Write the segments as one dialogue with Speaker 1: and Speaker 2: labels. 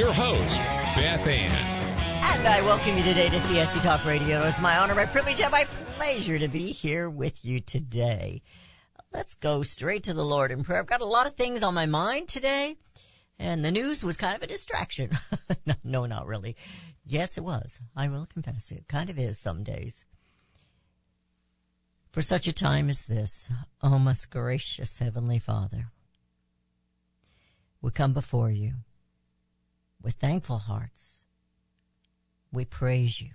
Speaker 1: your host, Beth Ann.
Speaker 2: And I welcome you today to CSC Talk Radio. It's my honor, my privilege, and my pleasure to be here with you today. Let's go straight to the Lord in prayer. I've got a lot of things on my mind today, and the news was kind of a distraction. no, no, not really. Yes, it was. I will confess it kind of is some days. For such a time as this, O most gracious Heavenly Father, we come before you with thankful hearts we praise you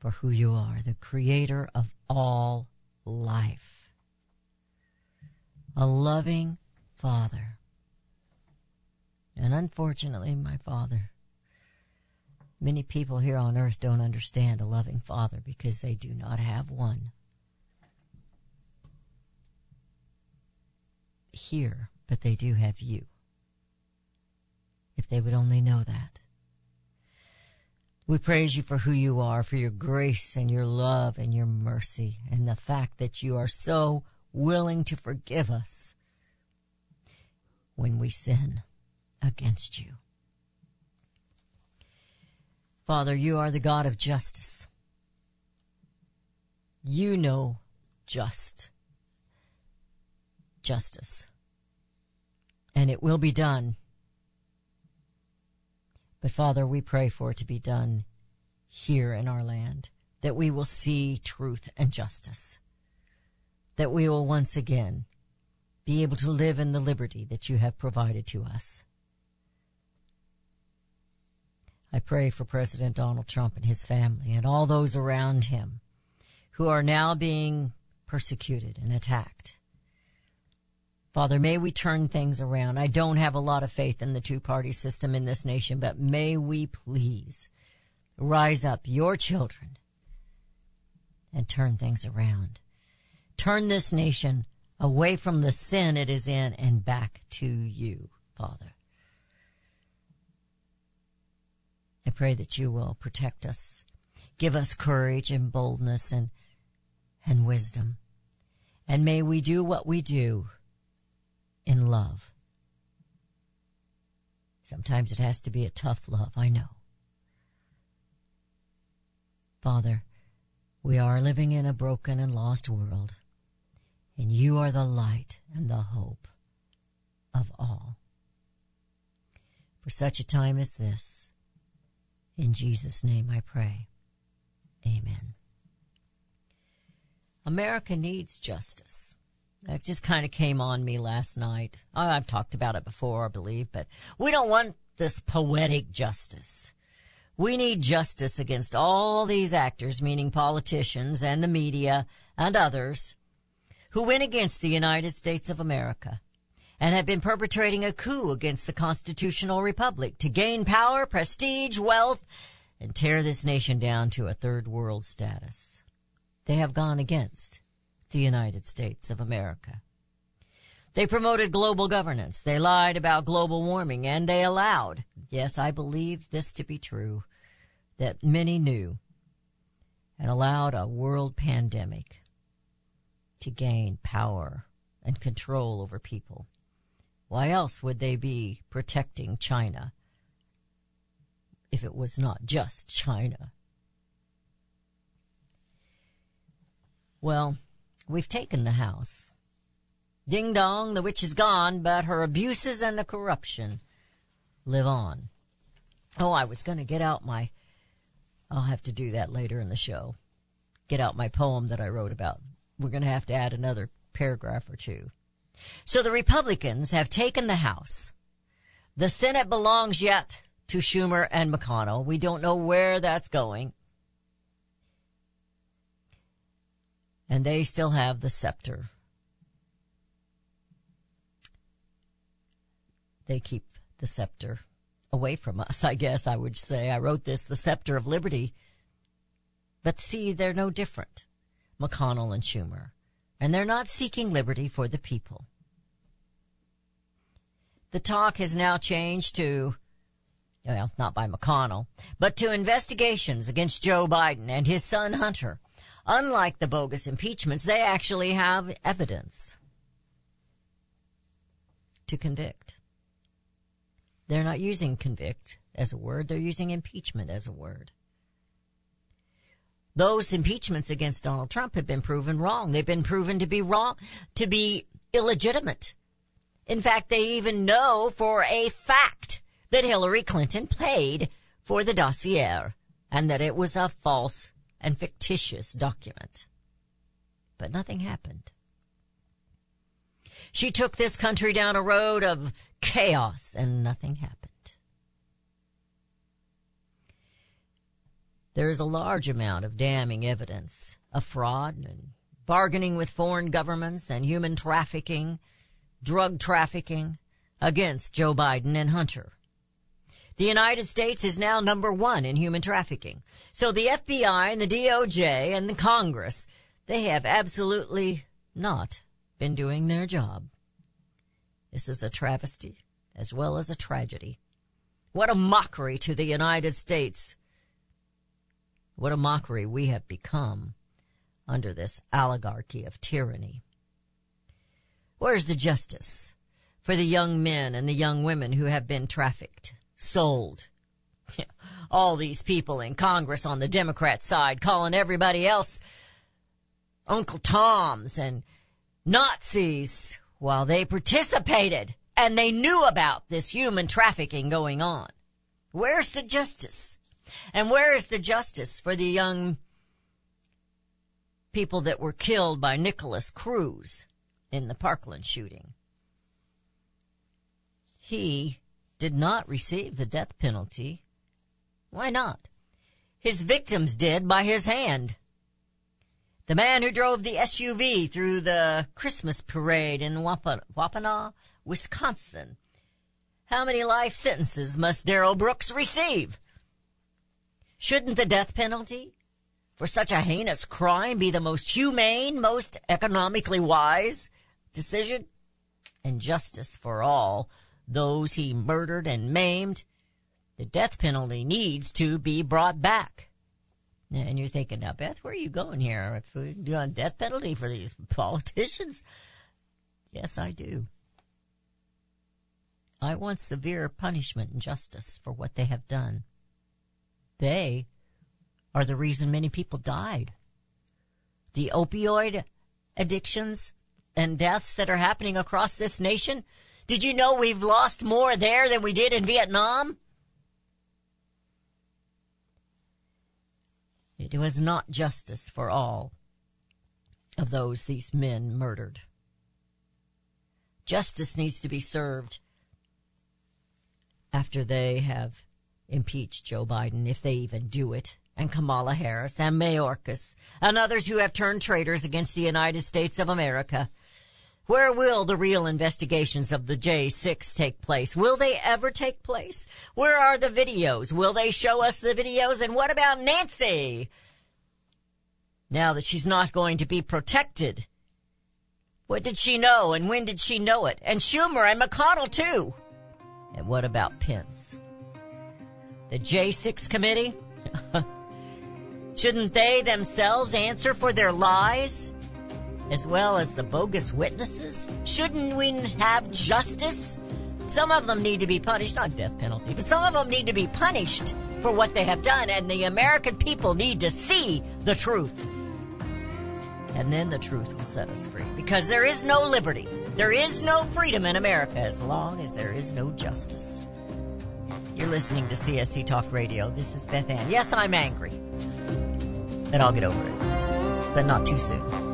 Speaker 2: for who you are, the creator of all life. A loving father. And unfortunately, my father, many people here on earth don't understand a loving father because they do not have one. Here, but they do have you. If they would only know that. We praise you for who you are, for your grace and your love and your mercy, and the fact that you are so willing to forgive us when we sin against you. Father, you are the God of justice. You know just justice. And it will be done. But Father, we pray for it to be done here in our land, that we will see truth and justice, that we will once again be able to live in the liberty that you have provided to us. I pray for President Donald Trump and his family and all those around him who are now being persecuted and attacked. Father, may we turn things around. I don't have a lot of faith in the two party system in this nation, but may we please rise up your children and turn things around. Turn this nation away from the sin it is in and back to you, Father. I pray that you will protect us, give us courage and boldness and, and wisdom. And may we do what we do in love. Sometimes it has to be a tough love, I know. Father, we are living in a broken and lost world, and you are the light and the hope of all. For such a time as this, in Jesus' name I pray. Amen. America needs justice. That just kind of came on me last night. I've talked about it before, I believe, but we don't want this poetic justice. We need justice against all these actors, meaning politicians and the media and others, who went against the United States of America and have been perpetrating a coup against the constitutional republic to gain power, prestige, wealth, and tear this nation down to a third world status. They have gone against the United States of America. They promoted global governance. They lied about global warming and they allowed, yes, I believe this to be true, that many knew and allowed a world pandemic to gain power and control over people. Why else would they be protecting China if it was not just China? Well, we've taken the house. Ding dong, the witch is gone, but her abuses and the corruption live on. Oh, I was going to get out my, I'll have to do that later in the show. Get out my poem that I wrote about. We're going to have to add another paragraph or two. So the Republicans have taken the House. The Senate belongs yet to Schumer and McConnell. We don't know where that's going. And they still have the scepter. They keep the scepter away from us, I guess I would say. I wrote this, the scepter of liberty. But see, they're no different, McConnell and Schumer. And they're not seeking liberty for the people. The talk has now changed to, well, not by McConnell, but to investigations against Joe Biden and his son Hunter. Unlike the bogus impeachments, they actually have evidence to convict. They're not using convict as a word, they're using impeachment as a word. Those impeachments against Donald Trump have been proven wrong. They've been proven to be wrong, to be illegitimate. In fact, they even know for a fact that Hillary Clinton paid for the dossier and that it was a false and fictitious document. But nothing happened. She took this country down a road of chaos and nothing happened. There is a large amount of damning evidence of fraud and bargaining with foreign governments and human trafficking, drug trafficking against Joe Biden and Hunter. The United States is now number one in human trafficking. So the FBI and the DOJ and the Congress, they have absolutely not been doing their job. This is a travesty as well as a tragedy. What a mockery to the United States. What a mockery we have become under this oligarchy of tyranny. Where's the justice for the young men and the young women who have been trafficked, sold? All these people in Congress on the Democrat side calling everybody else Uncle Toms and Nazis while they participated and they knew about this human trafficking going on. Where's the justice? And where is the justice for the young people that were killed by Nikolas Cruz in the Parkland shooting? He did not receive the death penalty. Why not? His victims did by his hand. The man who drove the SUV through the Christmas parade in Waukesha Wisconsin. How many life sentences must Darrell Brooks receive? Shouldn't the death penalty for such a heinous crime be the most humane, most economically wise decision? And justice for all those he murdered and maimed. The death penalty needs to be brought back. And you're thinking, now, Beth, where are you going here? If we do a death penalty for these politicians? Yes, I do. I want severe punishment and justice for what they have done. They are the reason many people died. The opioid addictions and deaths that are happening across this nation. Did you know we've lost more there than we did in Vietnam? It was not justice for all of those these men murdered. Justice needs to be served after they have impeached Joe Biden, if they even do it, and Kamala Harris and Mayorkas and others who have turned traitors against the United States of America. Where will the real investigations of the J6 take place? Will they ever take place? Where are the videos? Will they show us the videos? And what about Nancy? Now that she's not going to be protected. What did she know and when did she know it? And Schumer and McConnell too. And what about Pence? The J6 committee? Shouldn't they themselves answer for their lies? As well as the bogus witnesses? Shouldn't we have justice? Some of them need to be punished, not death penalty, but some of them need to be punished for what they have done, and the American people need to see the truth. And then the truth will set us free. Because there is no liberty, there is no freedom in America as long as there is no justice. You're listening to CSC Talk Radio. This is Beth Ann. Yes, I'm angry. And I'll get over it. But not too soon.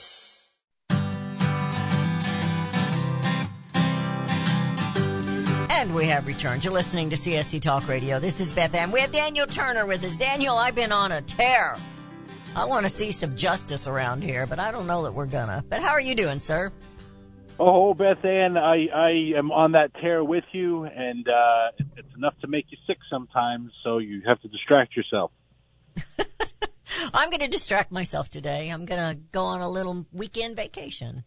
Speaker 3: And we have returned. You're listening to CSC Talk Radio. This is Beth Ann. We have Daniel Turner with us. Daniel, I've been on a tear. I want to see some justice around here, but I don't know that we're gonna. But how are you doing, sir?
Speaker 4: Oh, Beth Ann, I, I am on that tear with you, and uh, it's enough to make you sick sometimes, so you have to distract yourself.
Speaker 3: I'm going to distract myself today. I'm going to go on a little weekend vacation.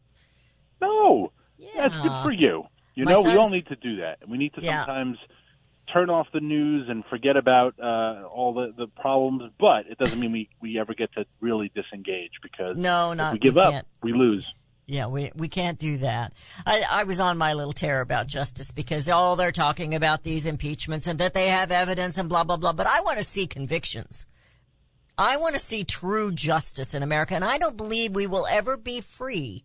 Speaker 4: No, that's good for you. You
Speaker 3: My
Speaker 4: know, we all need to do that. We need to
Speaker 3: Yeah.
Speaker 4: sometimes turn off the news and forget about uh, all the, the problems, but it doesn't mean we, we ever get to really disengage because
Speaker 3: No,
Speaker 4: if
Speaker 3: not-
Speaker 4: we give
Speaker 3: we
Speaker 4: up,
Speaker 3: can't.
Speaker 4: we lose.
Speaker 3: Yeah, we we can't do that. I, I was on my little tear about justice because all they're talking about these impeachments and that they have evidence and blah blah blah. But I want to see convictions. I want to see true justice in America, and I don't believe we will ever be free.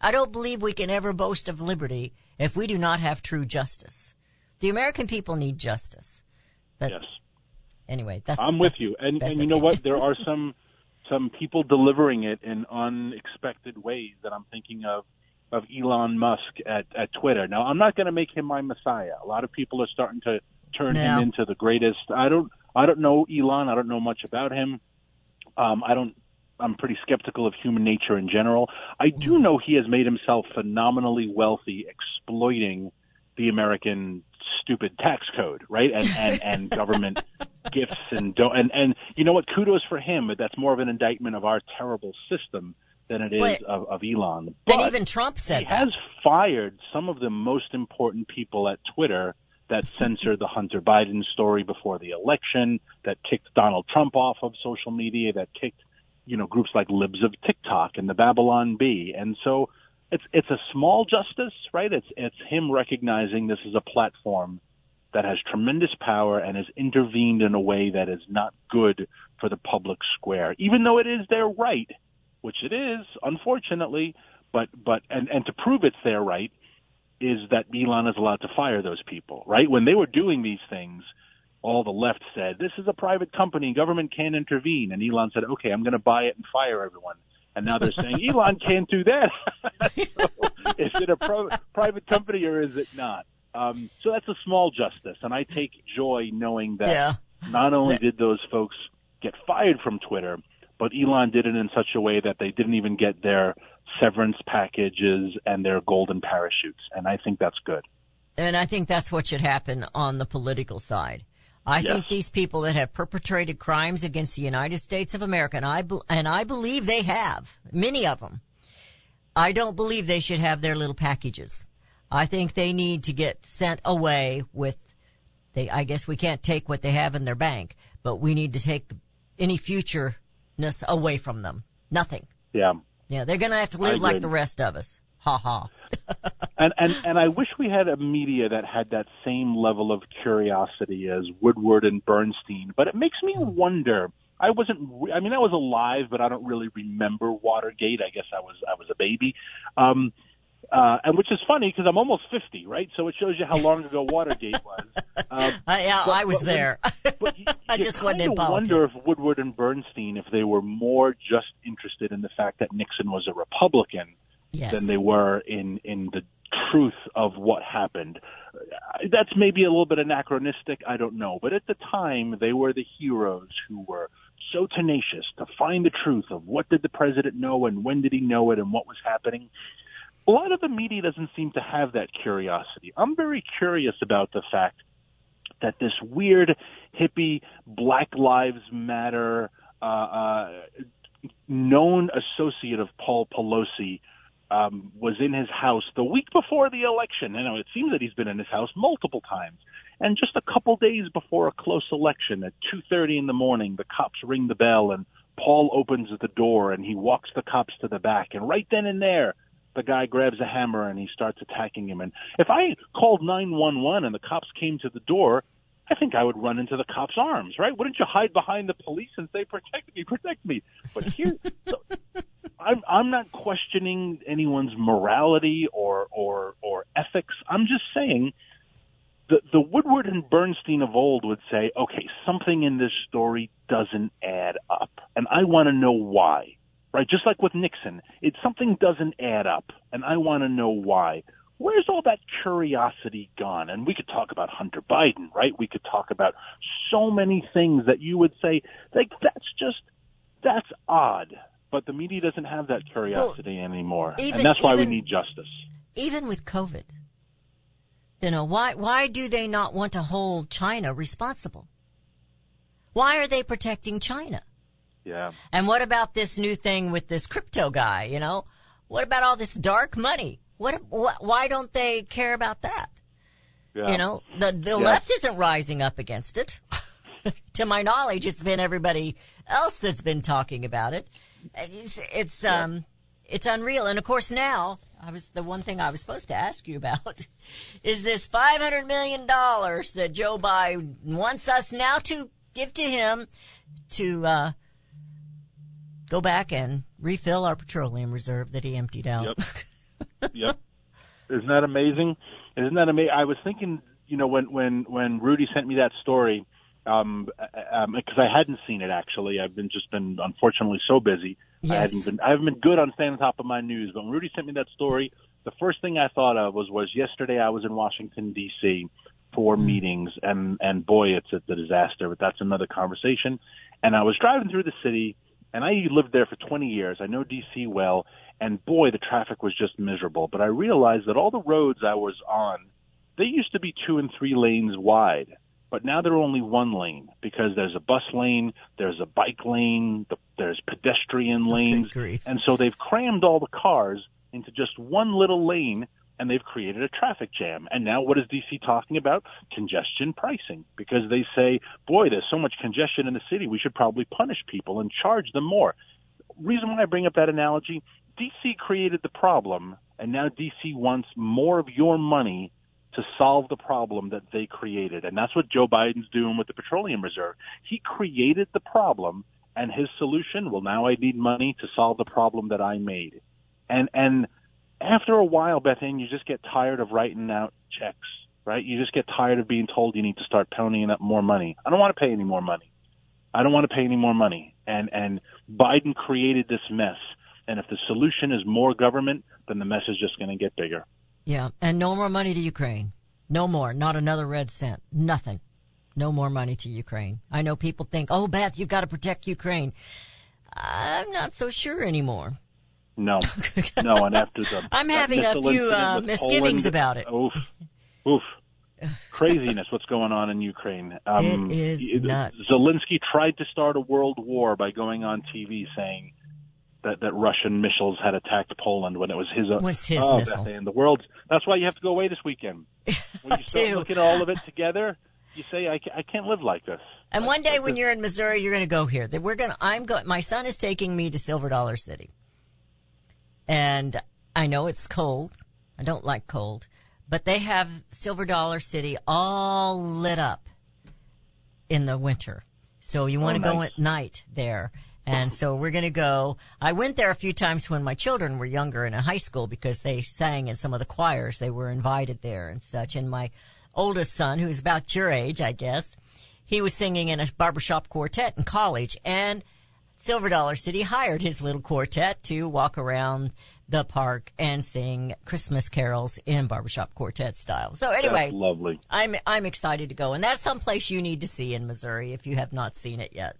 Speaker 3: I don't believe we can ever boast of liberty if we do not have true justice. The American people need justice. But
Speaker 4: Yes.
Speaker 3: anyway, that's
Speaker 4: I'm with
Speaker 3: that's-
Speaker 4: you, and and you know what? There are some some people delivering it in unexpected ways that I'm thinking of of Elon Musk at at Twitter. Now, I'm not going to make him my messiah. A lot of people are starting to turn
Speaker 3: Yeah.
Speaker 4: him into the greatest. I don't I don't know Elon. I don't know much about him. Um, I don't. I'm pretty skeptical of human nature in general. I do mm-hmm. know he has made himself phenomenally wealthy exploiting the American stupid tax code, right? And and, and government gifts and do and and you know what? Kudos for him, but that's more of an indictment of our terrible system than it is
Speaker 3: Wait.
Speaker 4: of, of Elon. But
Speaker 3: and even Trump said
Speaker 4: he
Speaker 3: that.
Speaker 4: has fired some of the most important people at Twitter that censored the Hunter Biden story before the election, that kicked Donald Trump off of social media, that kicked you know groups like Libs of TikTok and the Babylon Bee, and so it's it's a small justice, right? It's it's him recognizing this is a platform that has tremendous power and has intervened in a way that is not good for the public square, even though it is their right, which it is, unfortunately. But but and and to prove it's their right is that Elon is allowed to fire those people, right? When they were doing these things, all the left said this is a private company, government can't intervene, and Elon said, okay, I'm going to buy it and fire everyone. And now they're saying Elon can't do that. so, is it a pro- private company or is it not? Um, so that's a small justice, and I take joy knowing that
Speaker 2: Yeah.
Speaker 4: not only did those folks get fired from Twitter, but Elon did it in such a way that they didn't even get their severance packages and their golden parachutes, and I think that's good.
Speaker 2: And I think that's what should happen on the political side. I think these people that have perpetrated crimes against the United States of America, and I, and I believe they have, many of them, I don't believe they should have their little packages. I think they need to get sent away with, they, I guess we can't take what they have in their bank, but we need to take any futureness away from them. Nothing.
Speaker 4: Yeah.
Speaker 2: Yeah, they're gonna have to live like the rest of us. Ha ha.
Speaker 4: and and and I wish we had a media that had that same level of curiosity as Woodward and Bernstein. But it makes me wonder. I wasn't. re- I mean, I was alive, but I don't really remember Watergate. I guess I was. I was a baby. Um, uh, and which is funny because I'm almost 50, right? So it shows you how long ago Watergate was. Um,
Speaker 2: I, yeah,
Speaker 4: But-
Speaker 2: I was
Speaker 4: but when-
Speaker 2: there.
Speaker 4: but you,
Speaker 2: I
Speaker 4: you
Speaker 2: just wasn't in politics.
Speaker 4: wonder if Woodward and Bernstein, if they were more just interested in the fact that Nixon was a Republican than they were in in the truth of what happened. Uh, That's maybe a little bit anachronistic. I don't know, but at the time, they were the heroes who were so tenacious to find the truth of what did the president know and when did he know it and what was happening. A lot of the media doesn't seem to have that curiosity. I'm very curious about the fact that this weird hippie Black Lives Matter uh, uh, known associate of Paul Pelosi um, was in his house the week before the election. You know, it seems that he's been in his house multiple times. And just a couple days before a close election, at 2:30 in the morning, the cops ring the bell, and Paul opens the door, and he walks the cops to the back, and right then and there, the guy grabs a hammer and he starts attacking him. And if I called 911 and the cops came to the door, I think I would run into the cops' arms, right? Wouldn't you hide behind the police and say, "Protect me, protect me"? But here, so, I'm I'm not questioning anyone's morality or or or ethics. I'm just saying the the Woodward and Bernstein of old would say, okay, something in this story doesn't add up, and I want to know why. Right, just like with Nixon, it something doesn't add up, and I want to know why. Where's all that curiosity gone? And we could talk about Hunter Biden, right? We could talk about so many things that you would say, like that's just that's odd. But the media doesn't have that curiosity anymore,
Speaker 2: even-
Speaker 4: and that's why
Speaker 2: even-
Speaker 4: we need justice.
Speaker 2: even with COVID, you know, why, why do they not want to hold China responsible? Why are they protecting China?
Speaker 4: Yeah.
Speaker 2: And what about this new thing with this crypto guy, you know? What about all this dark money? What, wh- why don't they care about that?
Speaker 4: Yeah.
Speaker 2: You know, the, the
Speaker 4: Yeah.
Speaker 2: left isn't rising up against it. to my knowledge, it's been everybody else that's been talking about it. It's, it's, um, it's unreal. And of course now, I was, the one thing I was supposed to ask you about is this $500 million that Joe Biden wants us now to give to him to, uh, go back and refill our petroleum reserve that he emptied out.
Speaker 4: yep. Isn't that amazing? Isn't that amazing? I was thinking, you know, when when when Rudy sent me that story, um, um, because I hadn't seen it actually. I've been just been unfortunately so busy. I
Speaker 2: Yes.
Speaker 4: hadn't been. I haven't been good on staying on top of my news. But when Rudy sent me that story, the first thing I thought of was was yesterday I was in Washington D.C. for meetings, and and boy, it's a, a disaster. But that's another conversation. And I was driving through the city, and I lived there for 20 years. I know D.C. well, and boy, the traffic was just miserable. But I realized that all the roads I was on, they used to be two and three lanes wide, but now they're only one lane because there's a bus lane, there's a bike lane, the, there's pedestrian lanes, and so they've crammed all the cars into just one little lane. And they've created a traffic jam. And now what is DC talking about? Congestion pricing. Because they say, boy, there's so much congestion in the city, we should probably punish people and charge them more reason why I bring up that analogy, DC created the problem, and now DC wants more of your money to solve the problem that they created. And that's what Joe Biden's doing with the petroleum reserve. He created the problem, and his solution, well, now I need money to solve the problem that I made. And, and after a while, Beth Ann, you just get tired of writing out checks, right? You just get tired of being told you need to start ponying up more money. I don't want to pay any more money. I don't want to pay any more money. And and Biden created this mess. And if the solution is more government, then the mess is just going to get bigger.
Speaker 2: Yeah, and no more money to Ukraine. No more. Not another red cent. Nothing. No more money to Ukraine. I know people think, "Oh, Beth, you've got to protect Ukraine." I'm not so sure anymore.
Speaker 4: No, no. And after the
Speaker 2: I'm having a few, uh, misgivings
Speaker 4: Poland,
Speaker 2: about it.
Speaker 4: Oof, oof. Craziness! What's going on in Ukraine? Um,
Speaker 2: It is nuts.
Speaker 4: Zelensky tried to start a world war by going on TV saying that, that Russian missiles had attacked Poland when it was his.
Speaker 2: Uh, was his
Speaker 4: oh,
Speaker 2: missile.
Speaker 4: Ann, the world. That's why you have to go away this weekend. When you start looking at all of it together, you say, "I, I can't live like this."
Speaker 2: And one day when
Speaker 4: this-
Speaker 2: you're in Missouri, you're going to go here. That we're going. to I'm going. My son is taking me to Silver Dollar City, and I know it's cold. I don't like cold, but they have Silver Dollar City all lit up in the winter. So you oh, want to go
Speaker 4: nice.
Speaker 2: at night there. And so we're going to go. I went there a few times when my children were younger and in high school because they sang in some of the choirs. They were invited there and such. And my oldest son, who's about your age, I guess, he was singing in a barbershop quartet in college. And Silver Dollar City hired his little quartet to walk around the park and sing Christmas carols in barbershop quartet style. So anyway,
Speaker 4: That's lovely.
Speaker 2: I'm I'm excited to go, and that's someplace you need to see in Missouri if you have not seen it yet.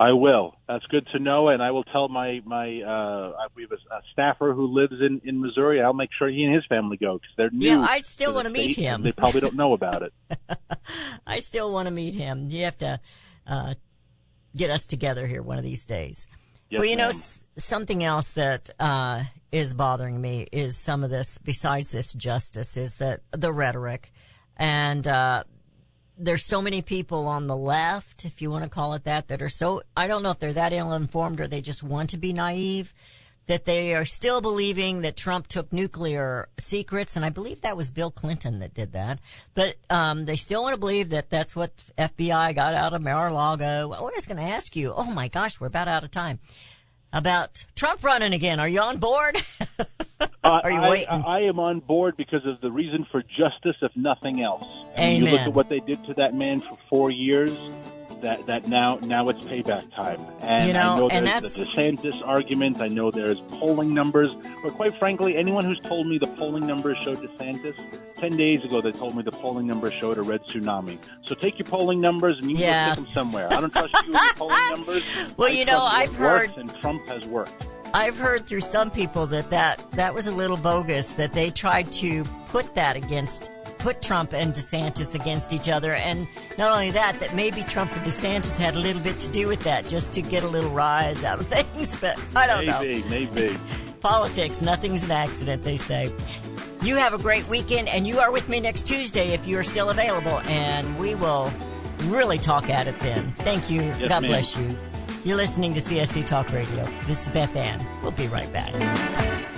Speaker 4: I will. That's good to know, and I will tell my my. Uh, we have a, a staffer who lives in in Missouri. I'll make sure he and his family go because they're new.
Speaker 2: Yeah, I still wanna meet him.
Speaker 4: They probably don't know about it.
Speaker 2: I still want to meet him. You have to uh, get us together here one of these days.
Speaker 4: Yes,
Speaker 2: well, you know, s- something else that uh, is bothering me is some of this. Besides this justice, is that the rhetoric, and uh, there's so many people on the left, if you want to call it that, that are so. I don't know if they're that ill informed or they just want to be naive. That they are still believing that Trump took nuclear secrets, and I believe that was Bill Clinton that did that. But um, they still want to believe that that's what FBI got out of Mar-a-Lago. I was going to ask you. Oh my gosh, we're about out of time. About Trump running again. Are you on board? Uh, Are you
Speaker 4: I,
Speaker 2: waiting?
Speaker 4: I, I am on board because of the reason for justice, if nothing else. And when you look at what they did to that man for four years. That that now now it's payback time, and
Speaker 2: You know,
Speaker 4: I know
Speaker 2: and
Speaker 4: there's
Speaker 2: that's-
Speaker 4: the DeSantis argument. I know there's polling numbers, but quite frankly, anyone who's told me the polling numbers showed DeSantis ten days ago, they told me the polling numbers showed a red tsunami. So take your polling numbers and you
Speaker 2: Yeah.
Speaker 4: them somewhere. I don't trust you with your polling numbers.
Speaker 2: Well,
Speaker 4: I
Speaker 2: you know, I've heard-
Speaker 4: and Trump has worked.
Speaker 2: I've heard through some people that, that that was a little bogus, that they tried to put that against, put Trump and DeSantis against each other. And not only that, that maybe Trump and DeSantis had a little bit to do with that, just to get a little rise out of things. But I don't know.
Speaker 4: Maybe, maybe.
Speaker 2: Politics, nothing's an accident, they say. You have a great weekend, and you are with me next Tuesday if you are still available, and we will really talk at it then. Thank you. God
Speaker 4: ma'am.
Speaker 2: bless you. You're listening to CSC Talk Radio. This is Beth Ann. We'll be right back.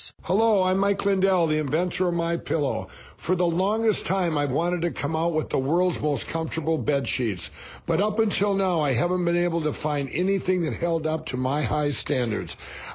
Speaker 5: Hello, I'm Mike Lindell, the inventor of My Pillow. For the longest time, I've wanted to come out with the world's most comfortable bed sheets, but up until now, I haven't been able to find anything that held up to my high standards.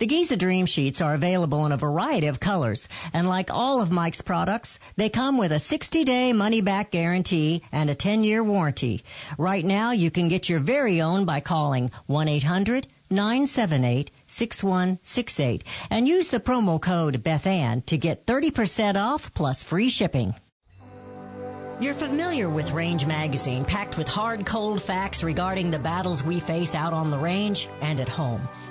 Speaker 6: The Giza Dream Sheets are available in a variety of colors, and like all of Mike's products, they come with a 60-day money-back guarantee and a 10-year warranty. Right now, you can get your very own by calling 1-800-978-6168 and use the promo code BethAnn to get 30% off plus free shipping. You're familiar with Range Magazine, packed with hard, cold facts regarding the battles we face out on the range and at home.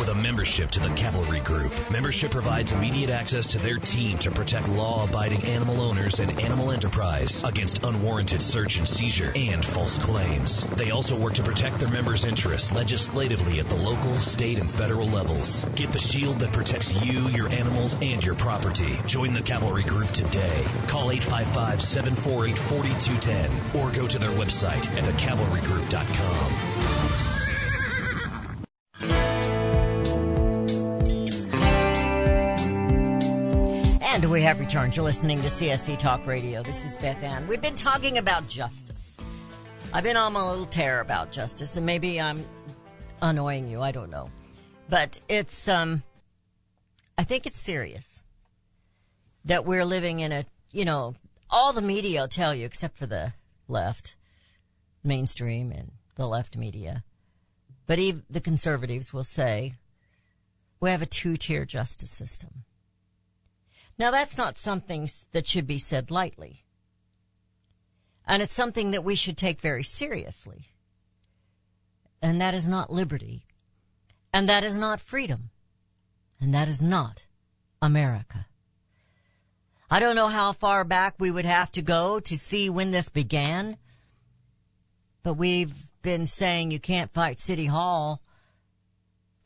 Speaker 7: With a membership to the Cavalry Group, membership provides immediate access to their team to protect law abiding animal owners and animal enterprise against unwarranted search and seizure and false claims. They also work to protect their members' interests legislatively at the local, state, and federal levels. Get the shield that protects you, your animals, and your property. Join the Cavalry Group today. Call 855 748 4210 or go to their website at thecavalrygroup.com.
Speaker 2: And we have returned. You're listening to CSC Talk Radio. This is Beth Ann. We've been talking about justice. I've been on a little tear about justice, and maybe I'm annoying you. I don't know. But it's, um, I think it's serious that we're living in a, you know, all the media will tell you, except for the left, mainstream and the left media. But even the conservatives will say, we have a two-tier justice system. Now that's not something that should be said lightly. And it's something that we should take very seriously. And that is not liberty. And that is not freedom. And that is not America. I don't know how far back we would have to go to see when this began, but we've been saying you can't fight City Hall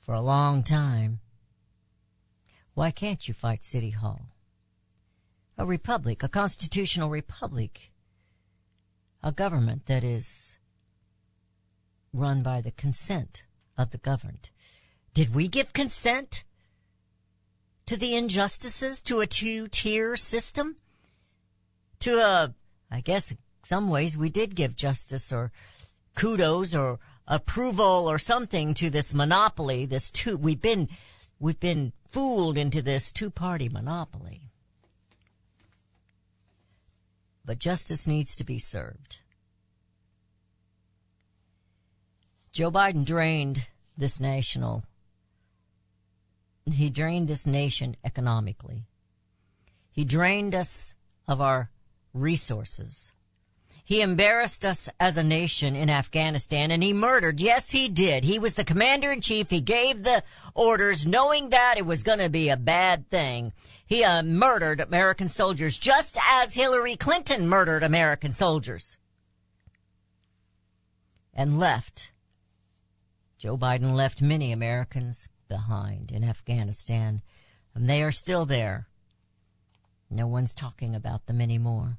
Speaker 2: for a long time. Why can't you fight City Hall? A republic, a constitutional republic, a government that is run by the consent of the governed. Did we give consent to the injustices, to a two-tier system? To a, I guess in some ways we did give justice or kudos or approval or something to this monopoly, this two, we've been We've been fooled into this two party monopoly. But justice needs to be served. Joe Biden drained this national, he drained this nation economically. He drained us of our resources. He embarrassed us as a nation in Afghanistan and he murdered. Yes, he did. He was the commander in chief. He gave the orders knowing that it was going to be a bad thing. He uh, murdered American soldiers just as Hillary Clinton murdered American soldiers. And left. Joe Biden left many Americans behind in Afghanistan and they are still there. No one's talking about them anymore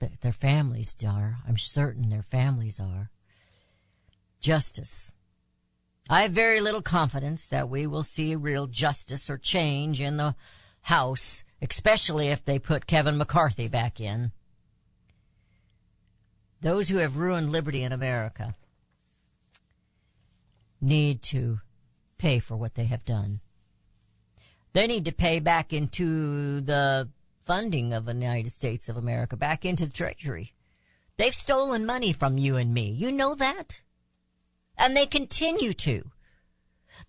Speaker 2: but their families are. I'm certain their families are. Justice. I have very little confidence that we will see real justice or change in the House, especially if they put Kevin McCarthy back in. Those who have ruined liberty in America need to pay for what they have done. They need to pay back into the funding of the United States of America back into the Treasury. They've stolen money from you and me. You know that? And they continue to.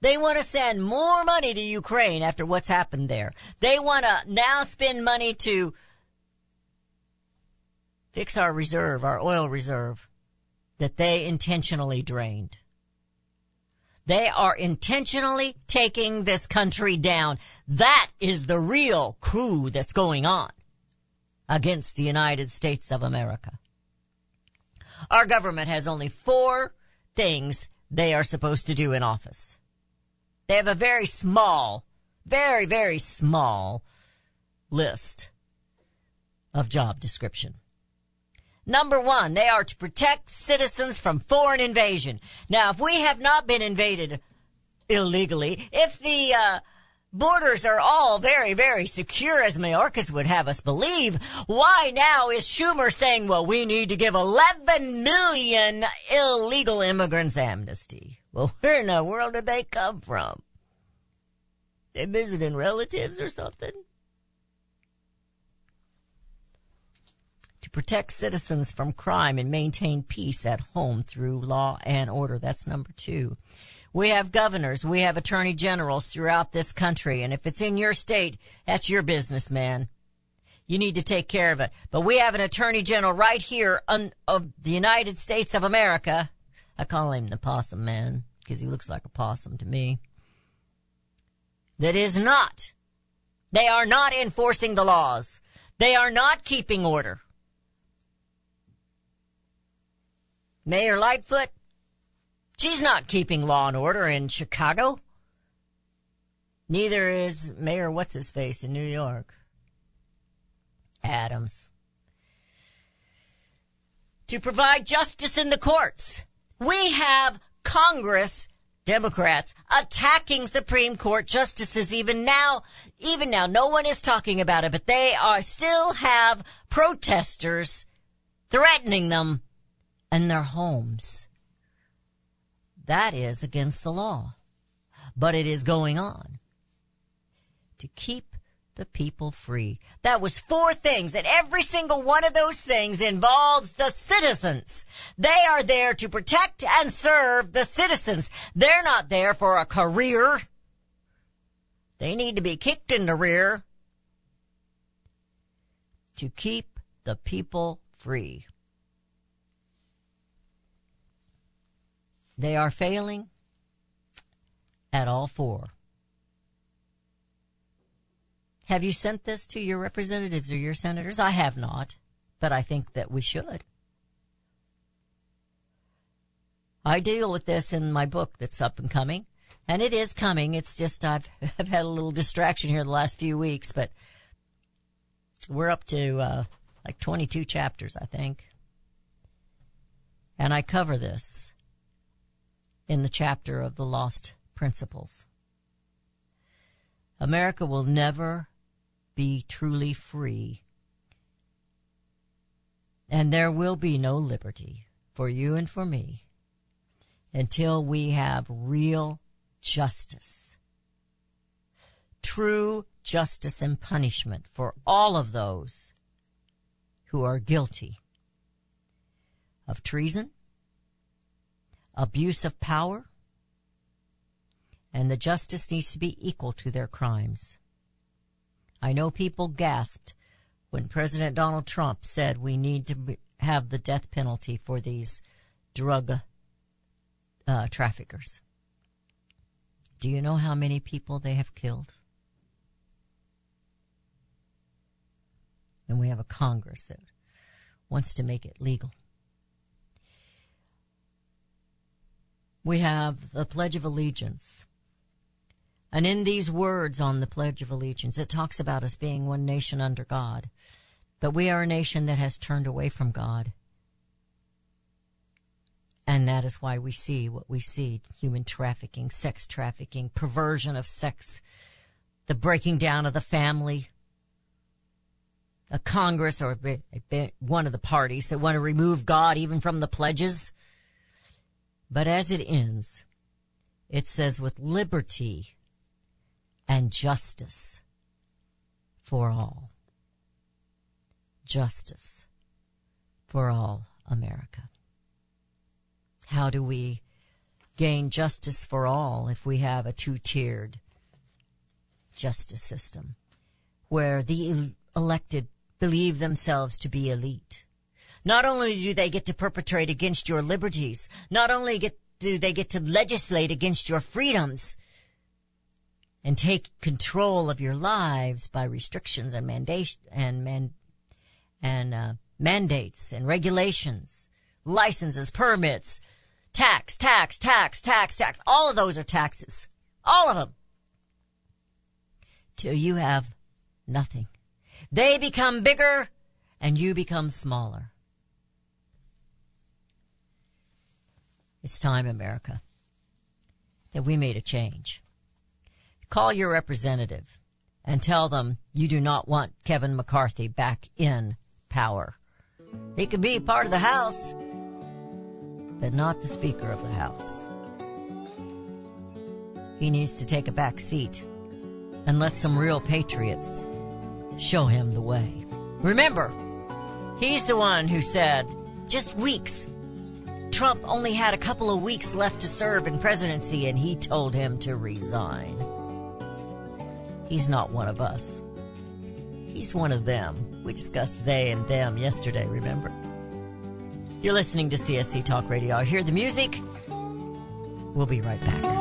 Speaker 2: They want to send more money to Ukraine after what's happened there. They want to now spend money to fix our reserve, our oil reserve, that they intentionally drained. They are intentionally taking this country down. That is the real coup that's going on against the United States of America. Our government has only four things they are supposed to do in office. They have a very small, very, very small list of job description. Number one, they are to protect citizens from foreign invasion. Now, if we have not been invaded illegally, if the uh, borders are all very, very secure, as Mayorkas would have us believe, why now is Schumer saying, well, we need to give 11 million illegal immigrants amnesty? Well, where in the world did they come from? They visiting relatives or something? Protect citizens from crime and maintain peace at home through law and order. That's number two. We have governors, we have attorney generals throughout this country, and if it's in your state, that's your business, man. You need to take care of it. But we have an attorney general right here un- of the United States of America. I call him the possum man because he looks like a possum to me. That is not. They are not enforcing the laws. They are not keeping order. Mayor Lightfoot, she's not keeping law and order in Chicago. Neither is Mayor What's His Face in New York. Adams. To provide justice in the courts, we have Congress, Democrats, attacking Supreme Court justices even now. Even now, no one is talking about it, but they are still have protesters threatening them and their homes. That is against the law. But it is going on. To keep the people free. That was four things, and every single one of those things involves the citizens. They are there to protect and serve the citizens. They're not there for a career. They need to be kicked in the rear to keep the people free. They are failing at all four. Have you sent this to your representatives or your senators? I have not, but I think that we should. I deal with this in my book that's up and coming, and it is coming. It's just I've I've had a little distraction here the last few weeks, but we're up to uh, like 22 chapters, I think, and I cover this in the chapter of the lost principles. America will never be truly free. And there will be no liberty for you and for me until we have real justice. True justice and punishment for all of those who are guilty of treason, abuse of power, and the justice needs to be equal to their crimes. I know people gasped when President Donald Trump said we need to have the death penalty for these drug uh, traffickers. Do you know how many people they have killed? And we have a Congress that wants to make it legal. We have the Pledge of Allegiance. And in these words on the Pledge of Allegiance, it talks about us being one nation under God. But we are a nation that has turned away from God. And that is why we see what we see human trafficking, sex trafficking, perversion of sex, the breaking down of the family, a Congress or one of the parties that want to remove God even from the pledges. But as it ends, it says with liberty and justice for all. Justice for all America. How do we gain justice for all if we have a two-tiered justice system where the elected believe themselves to be elite? Not only do they get to perpetrate against your liberties, not only get, do they get to legislate against your freedoms and take control of your lives by restrictions and mandate and man, and uh, mandates and regulations, licenses, permits, tax, tax, tax, tax, tax. All of those are taxes. All of them. Till you have nothing. They become bigger and you become smaller. It's time, America, that we made a change. Call your representative and tell them you do not want Kevin McCarthy back in power. He could be part of the House, but not the Speaker of the House. He needs to take a back seat and let some real patriots show him the way. Remember, he's the one who said just weeks. Trump only had a couple of weeks left to serve in presidency and he told him to resign. He's not one of us. He's one of them. We discussed they and them yesterday, remember? You're listening to CSC Talk Radio. Hear the music. We'll be right back.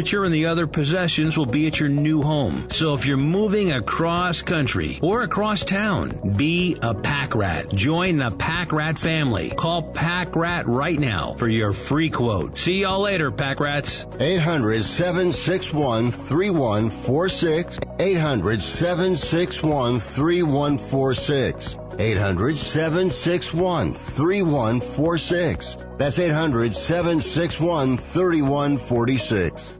Speaker 8: and the other possessions will be at your new home. So if you're moving across country or across town, be a pack rat. Join the pack rat family. Call pack rat right now for your free quote. See y'all later, pack rats.
Speaker 9: 800 761 3146. 800 761 3146. 800 761 3146. That's 800 761 3146.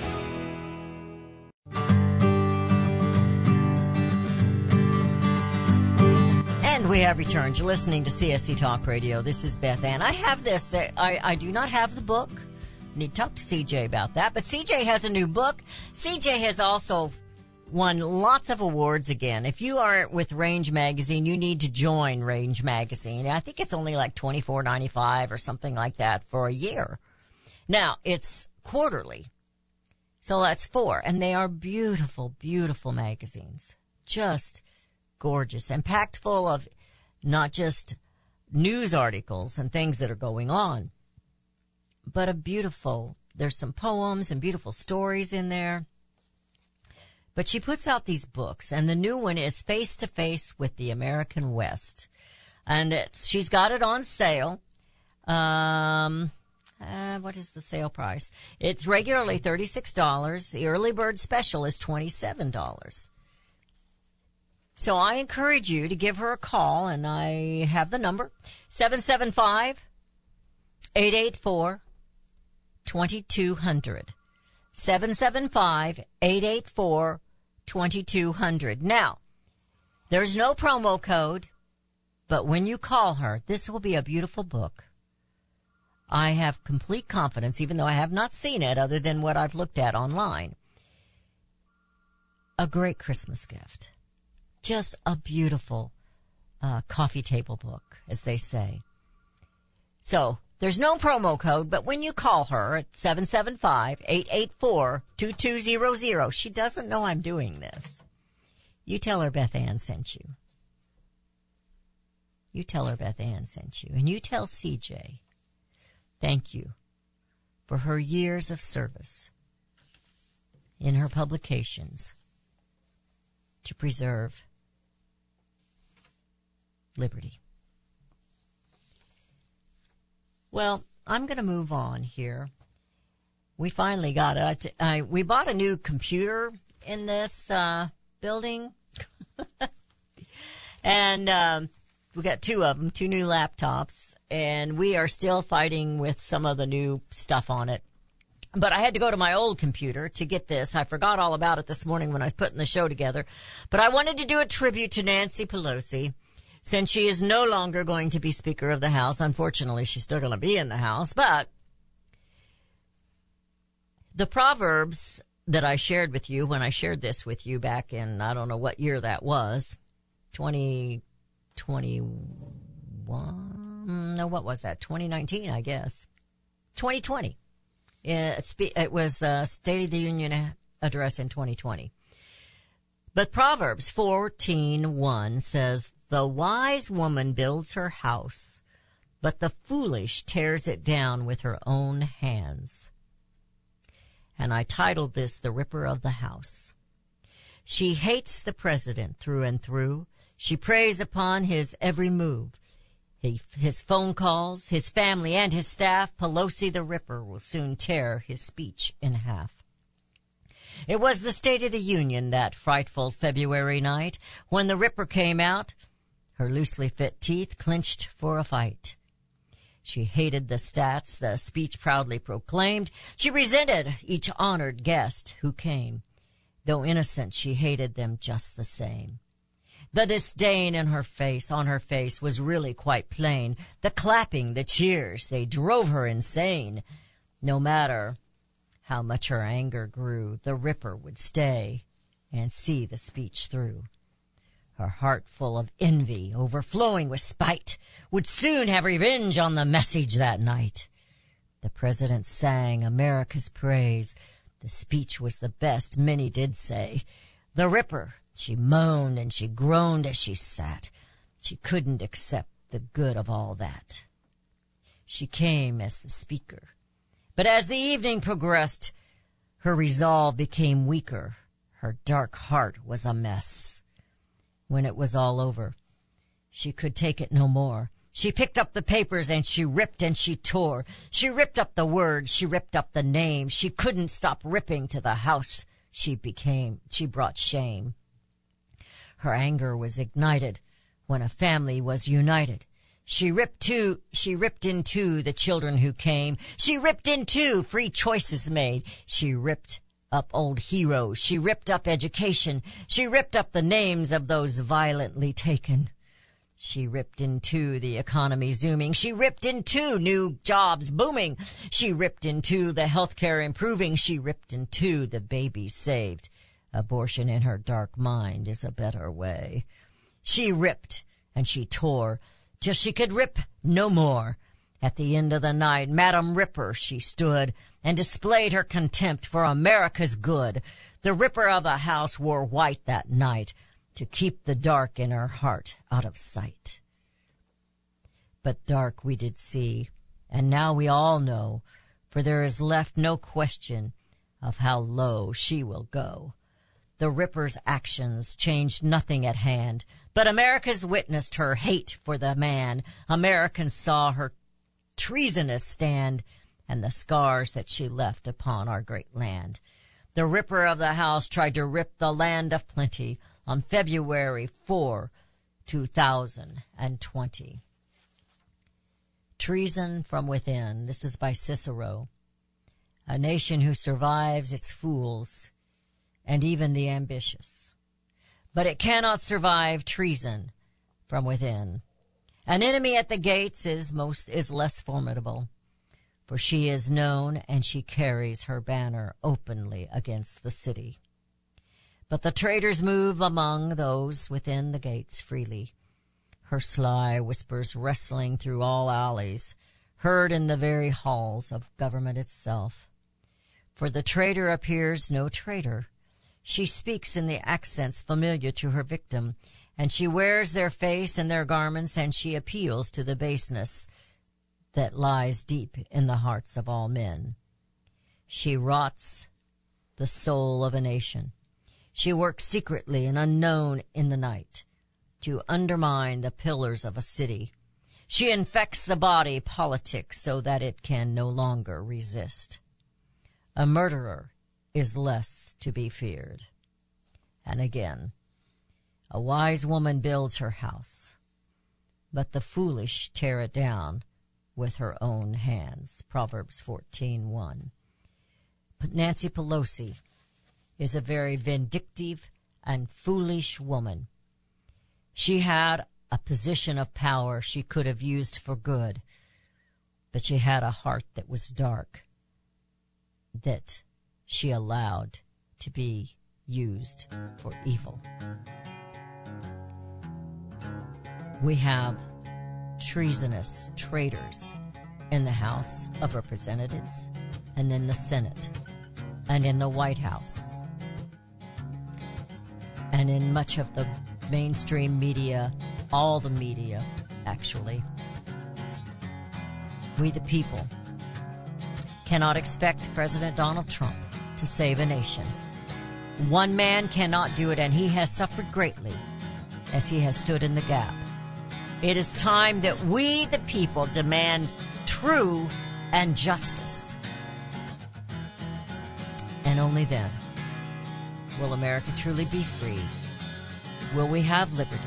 Speaker 2: We have returned. You're listening to CSC Talk Radio. This is Beth Ann. I have this. That I, I do not have the book. Need to talk to CJ about that. But CJ has a new book. CJ has also won lots of awards again. If you aren't with Range Magazine, you need to join Range Magazine. I think it's only like twenty four ninety five or something like that for a year. Now it's quarterly. So that's four. And they are beautiful, beautiful magazines. Just gorgeous and packed full of not just news articles and things that are going on, but a beautiful, there's some poems and beautiful stories in there. But she puts out these books and the new one is Face to Face with the American West. And it's, she's got it on sale. Um, uh, what is the sale price? It's regularly $36. The early bird special is $27. So I encourage you to give her a call and I have the number 775 884 2200. 775 884 2200. Now, there's no promo code, but when you call her, this will be a beautiful book. I have complete confidence, even though I have not seen it other than what I've looked at online. A great Christmas gift. Just a beautiful uh, coffee table book, as they say. So, there's no promo code, but when you call her at 775-884-2200, she doesn't know I'm doing this. You tell her Beth Ann sent you. You tell her Beth Ann sent you. And you tell CJ, thank you for her years of service in her publications to preserve liberty. Well, I'm going to move on here. We finally got it. I, I, we bought a new computer in this uh, building, and um, we got two of them, two new laptops, and we are still fighting with some of the new stuff on it. But I had to go to my old computer to get this. I forgot all about it this morning when I was putting the show together. But I wanted to do a tribute to Nancy Pelosi since she is no longer going to be Speaker of the House. Unfortunately, she's still going to be in the House, but the Proverbs that I shared with you when I shared this with you back in, I don't know what year that was, 2021. No, what was that? 2019, I guess. 2020. It, was the State of the Union address in 2020. But Proverbs 14:1 says, "The wise woman builds her house, but the foolish tears it down with her own hands." And I titled this "The Ripper of the House." She hates the president through and through. She preys upon his every move. He, his phone calls, his family, and his staff, Pelosi the Ripper will soon tear his speech in half. It was the State of the Union that frightful February night when the Ripper came out, her loosely fit teeth clenched for a fight. She hated the stats the speech proudly proclaimed. She resented each honored guest who came. Though innocent, she hated them just the same. The disdain in her face, on her face, was really quite plain. The clapping, the cheers, they drove her insane. No matter how much her anger grew, the Ripper would stay and see the speech through. Her heart full of envy, overflowing with spite, would soon have revenge on the message that night. The president sang America's praise. The speech was the best, many did say. The Ripper, she moaned and she groaned as she sat. She couldn't accept the good of all that. She came as the speaker. But as the evening progressed, her resolve became weaker. Her dark heart was a mess. When it was all over, she could take it no more. She picked up the papers and she ripped and she tore. She ripped up the words. She ripped up the names. She couldn't stop ripping to the house she became. She brought shame. Her anger was ignited when a family was united. She ripped to, she ripped in the children who came. She ripped in free choices made. She ripped up old heroes. She ripped up education. She ripped up the names of those violently taken. She ripped in two the economy zooming. She ripped in two new jobs booming. She ripped in two the healthcare improving. She ripped in two the babies saved. Abortion in her dark mind is a better way. She ripped and she tore till she could rip no more. At the end of the night, Madam Ripper she stood and displayed her contempt for America's good. The Ripper of the house wore white that night to keep the dark in her heart out of sight. But dark we did see, and now we all know, for there is left no question of how low she will go. The Ripper's actions changed nothing at hand, but America's witnessed her hate for the man. Americans saw her treasonous stand and the scars that she left upon our great land. The Ripper of the House tried to rip the land of plenty on February 4, 2020. Treason from within. This is by Cicero. A nation who survives its fools and even the ambitious. But it cannot survive treason from within. An enemy at the gates is most, is less formidable, for she is known and she carries her banner openly against the city. But the traitors move among those within the gates freely. Her sly whispers wrestling through all alleys, heard in the very halls of government itself. For the traitor appears no traitor. She speaks in the accents familiar to her victim, and she wears their face and their garments, and she appeals to the baseness that lies deep in the hearts of all men. She rots the soul of a nation. She works secretly and unknown in the night to undermine the pillars of a city. She infects the body politic so that it can no longer resist. A murderer is less to be feared. And again, a wise woman builds her house, but the foolish tear it down with her own hands. Proverbs 14:1. Nancy Pelosi is a very vindictive and foolish woman. She had a position of power she could have used for good, but she had a heart that was dark that she allowed to be used for evil. We have treasonous traitors in the House of Representatives and in the Senate and in the White House and in much of the mainstream media, all the media, actually. We, the people, cannot expect President Donald Trump to save a nation. One man cannot do it, and he has suffered greatly as he has stood in the gap. It is time that we, the people, demand true and justice. And only then will America truly be free. Will we have liberty?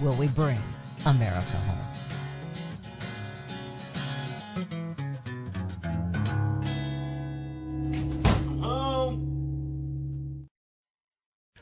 Speaker 2: Will we bring America home?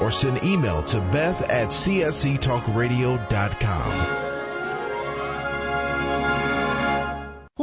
Speaker 10: or send email to beth at csctalkradio.com.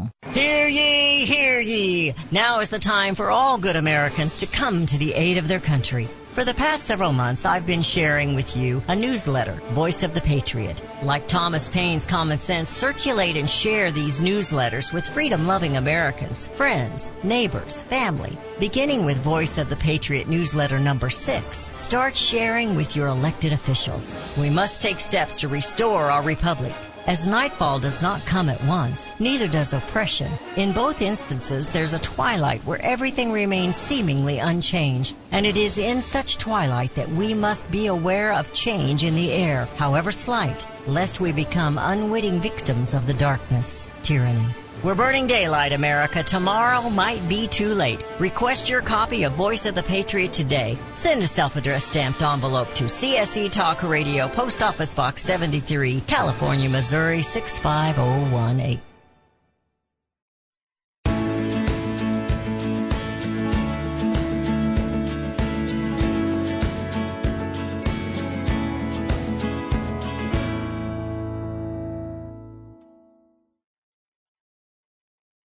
Speaker 6: home.
Speaker 2: Hear ye, hear ye. Now is the time for all good Americans to come to the aid of their country. For the past several months, I've been sharing with you a newsletter, Voice of the Patriot. Like Thomas Paine's Common Sense, circulate and share these newsletters with freedom loving Americans, friends, neighbors, family. Beginning with Voice of the Patriot newsletter number six, start sharing with your elected officials. We must take steps to restore our republic. As nightfall does not come at once, neither does oppression. In both instances, there's a twilight where everything remains seemingly unchanged. And it is in such twilight that we must be aware of change in the air, however slight, lest we become unwitting victims of the darkness, tyranny. We're burning daylight, America. Tomorrow might be too late. Request your copy of Voice of the Patriot today. Send a self-addressed stamped envelope to CSC Talk Radio, Post Office Box 73, California, Missouri 65018.